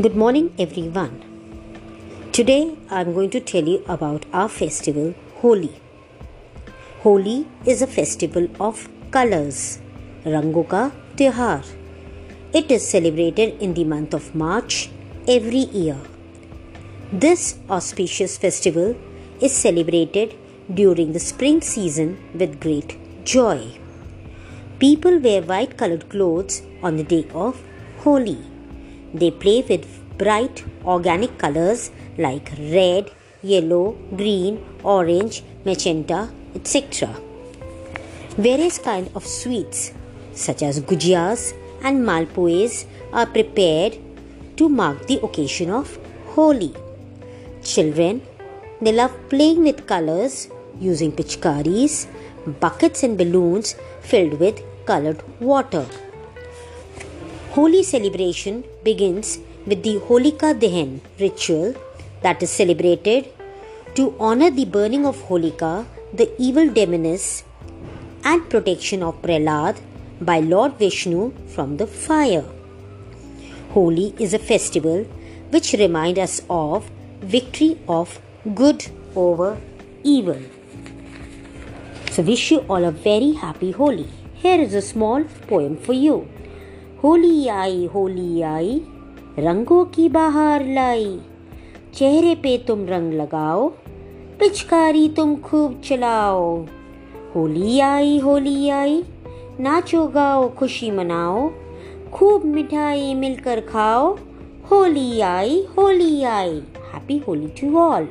Good morning, everyone. Today I'm going to tell you about our festival Holi. Holi is a festival of colors, Rango ka Tihar. It is celebrated in the month of March every year. This auspicious festival is celebrated during the spring season with great joy. People wear white colored clothes on the day of Holi. They play with bright organic colors like red, yellow, green, orange, magenta, etc. Various kinds of sweets such as gujiyas and malpuas are prepared to mark the occasion of Holi. Children, they love playing with colors using pitchkaris, buckets and balloons filled with colored water. Holi celebration begins with the Holika Dahan ritual that is celebrated to honor the burning of Holika, the evil demoness, and protection of Prahlad by Lord Vishnu from the fire. Holi is a festival which reminds us of victory of good over evil. So wish you all a very happy Holi. Here is a small poem for you. Holi आई होली आई। रंगों की बाहर लाई। चेहरे पे तुम रंग लगाओ, पिचकारी तुम खूब चलाओ। होली आई होली आई, नाचो गाओ, खुशी मनाओ। खूब मिठाई मिलकर खाओ। होली आई होली आई। Happy Holi to all